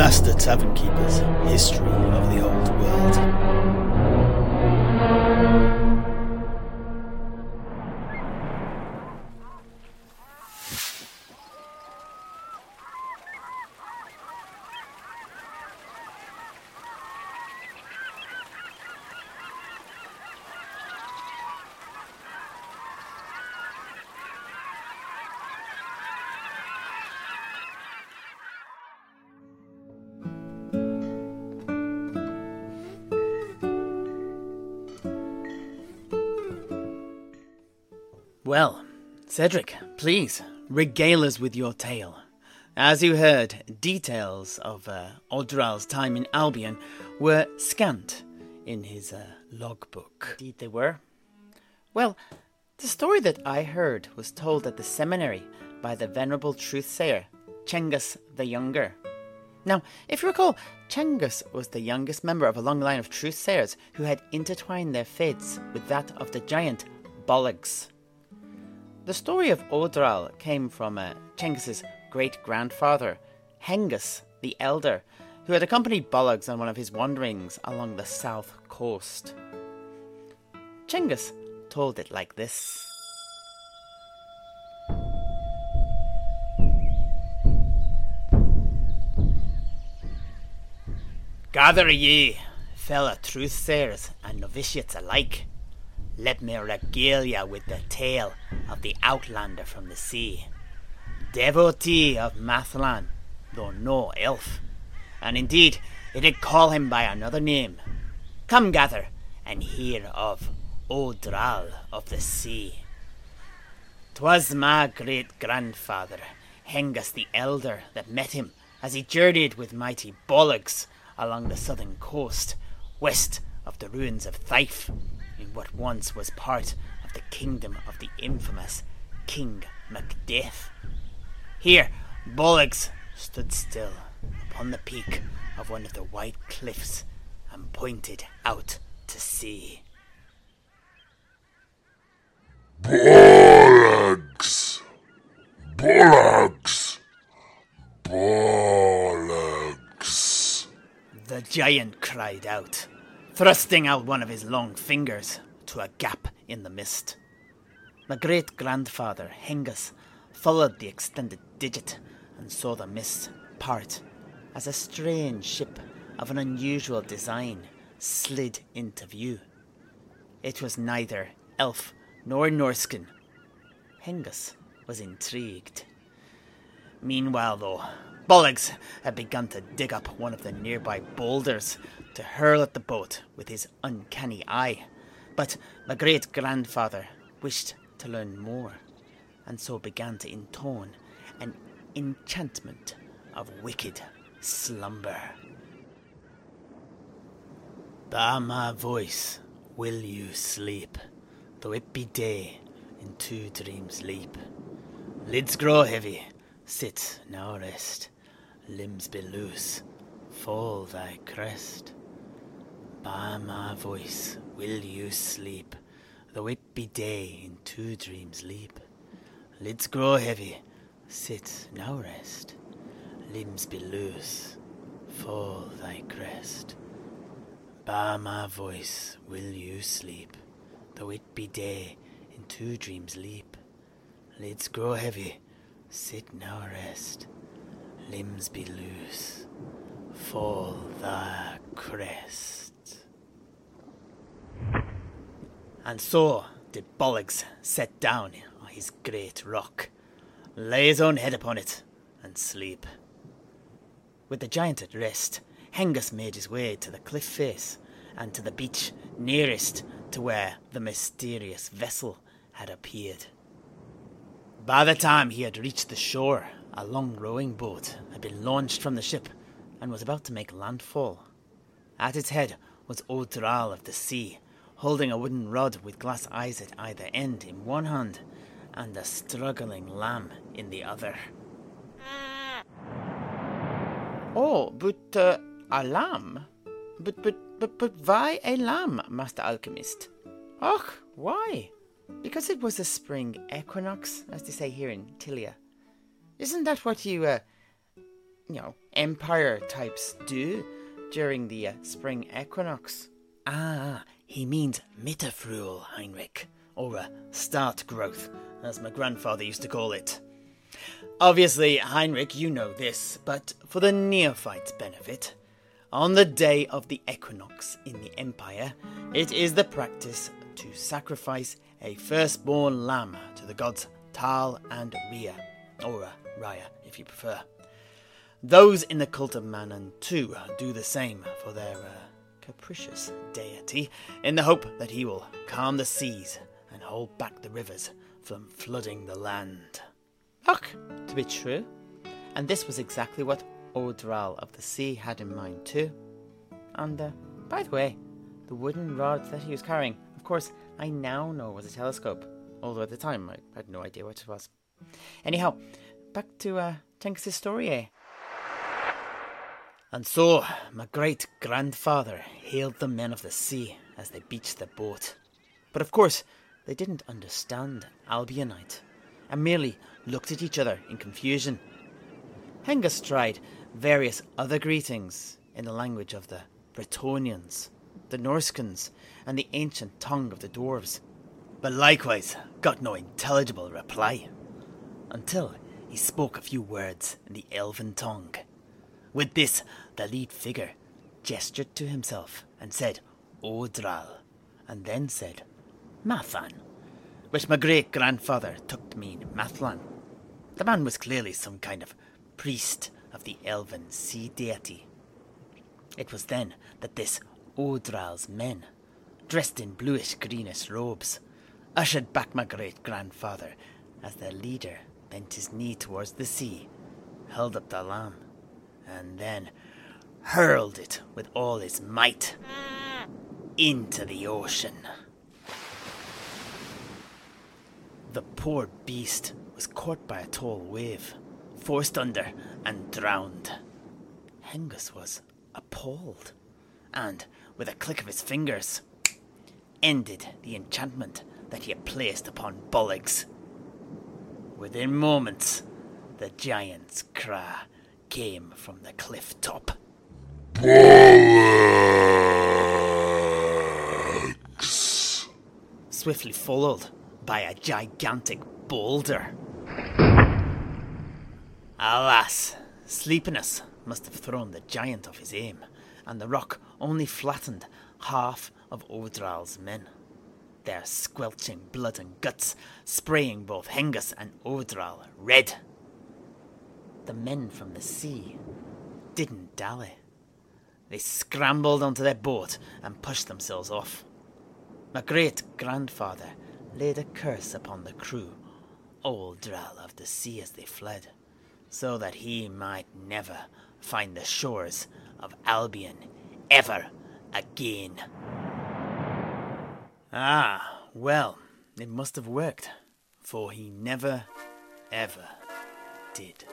Master Tavern Keeper's History of the Old World. Well, Sedrik, please, regale us with your tale. As you heard, details of uh, Odrall's time in Albion were scant in his uh, logbook. Indeed, they were. Well, the story that I heard was told at the seminary by the venerable truthsayer, Chengus the Younger. Now, if you recall, Chengus was the youngest member of a long line of truthsayers who had intertwined their fates with that of the giant Bollegs. The story of Odrall came from uh, great grandfather, Hengus the Elder, who had accompanied Bollegs on one of his wanderings along the south coast. Chengus told it like this. Gather ye, fellow truthsayers and novitiates alike. Let me regale you with the tale of the outlander from the sea, devotee of Mathlann, though no elf, and indeed it did call him by another name. Come gather and hear of Odrall of the sea. 'Twas my great grandfather, Hengus the Elder, that met him as he journeyed with mighty Bollegs along the southern coast, west of the ruins of Thyfe, in what once was part of the kingdom of the infamous King Macduff. Here, Bollegs stood still upon the peak of one of the white cliffs and pointed out to sea. Bullocks! Bullocks! Bullocks! The giant cried out, thrusting out one of his long fingers to a gap in the mist. My great grandfather, Hengus, followed the extended digit and saw the mist part as a strange ship of an unusual design slid into view. It was neither elf nor Norscan. Hengus was intrigued. Meanwhile, though, Bollegs had begun to dig up one of the nearby boulders to hurl at the boat with his uncanny eye. But my great grandfather wished to learn more, and so began to intone an enchantment of wicked slumber. By my voice will you sleep, though it be day, in two dreams leap. Lids grow heavy, sit now rest, limbs be loose, fall thy crest. By my voice will you sleep, though it be day, in two dreams leap. Lids grow heavy, sit now rest, limbs be loose, fall thy crest. By my voice will you sleep, though it be day, in two dreams leap. Lids grow heavy, sit now rest, limbs be loose, fall thy crest. And so did Bollegs set down on his great rock, lay his own head upon it, and sleep. With the giant at rest, Hengus made his way to the cliff face and to the beach nearest to where the mysterious vessel had appeared. By the time he had reached the shore, a long rowing boat had been launched from the ship and was about to make landfall. At its head was Odrall of the sea, holding a wooden rod with glass eyes at either end in one hand and a struggling lamb in the other. Oh, but uh, a lamb? But, but, but, but why a lamb, Master Alchemist? Och, why? Because it was the spring equinox, as they say here in Tilea. Isn't that what you, uh, you know, empire types do during the uh, spring equinox. Ah, he means Mitterfruhl, Heinrich, or a start growth, as my grandfather used to call it. Obviously, Heinrich, you know this, but for the neophyte's benefit, on the day of the equinox in the Empire, it is the practice to sacrifice a firstborn lamb to the gods Taal and Rhea, or uh, Raya if you prefer. Those in the cult of Manann too do the same for their uh, capricious deity, in the hope that he will calm the seas and hold back the rivers from flooding the land. Ach, to be true. And this was exactly what Odrall of the Sea had in mind too. And, uh, by the way, the wooden rod that he was carrying, of course, I now know was a telescope, although at the time I had no idea what it was. Anyhow, back to uh, Chengus' story, eh? And so, my great grandfather hailed the men of the sea as they beached the boat. But of course, they didn't understand Albionite, and merely looked at each other in confusion. Hengus tried various other greetings in the language of the Bretonnians, the Norscans, and the ancient tongue of the dwarves, but likewise got no intelligible reply, until he spoke a few words in the elven tongue. With this, the lead figure gestured to himself and said, Odrall, and then said, Mathan, which my great grandfather took to mean Mathlann. The man was clearly some kind of priest of the elven sea deity. It was then that this Odrall's men, dressed in bluish greenish robes, ushered back my great grandfather as their leader bent his knee towards the sea, held up the lamb, and then hurled it with all his might into the ocean. The poor beast was caught by a tall wave, forced under, and drowned. Hengus was appalled, and, with a click of his fingers, ended the enchantment that he had placed upon Bollegs. Within moments, the giant's cry came from the cliff top. Bollocks. swiftly followed by a gigantic boulder. Alas, sleepiness must have thrown the giant off his aim, and the rock only flattened half of Odrall's men. Their squelching blood and guts spraying both Hengus and Odrall red. The men from the sea didn't dally. They scrambled onto their boat and pushed themselves off. My great grandfather laid a curse upon the crew, Odrall of the sea, as they fled, so that he might never find the shores of Albion ever again. Ah, well, it must have worked, for he never, ever did.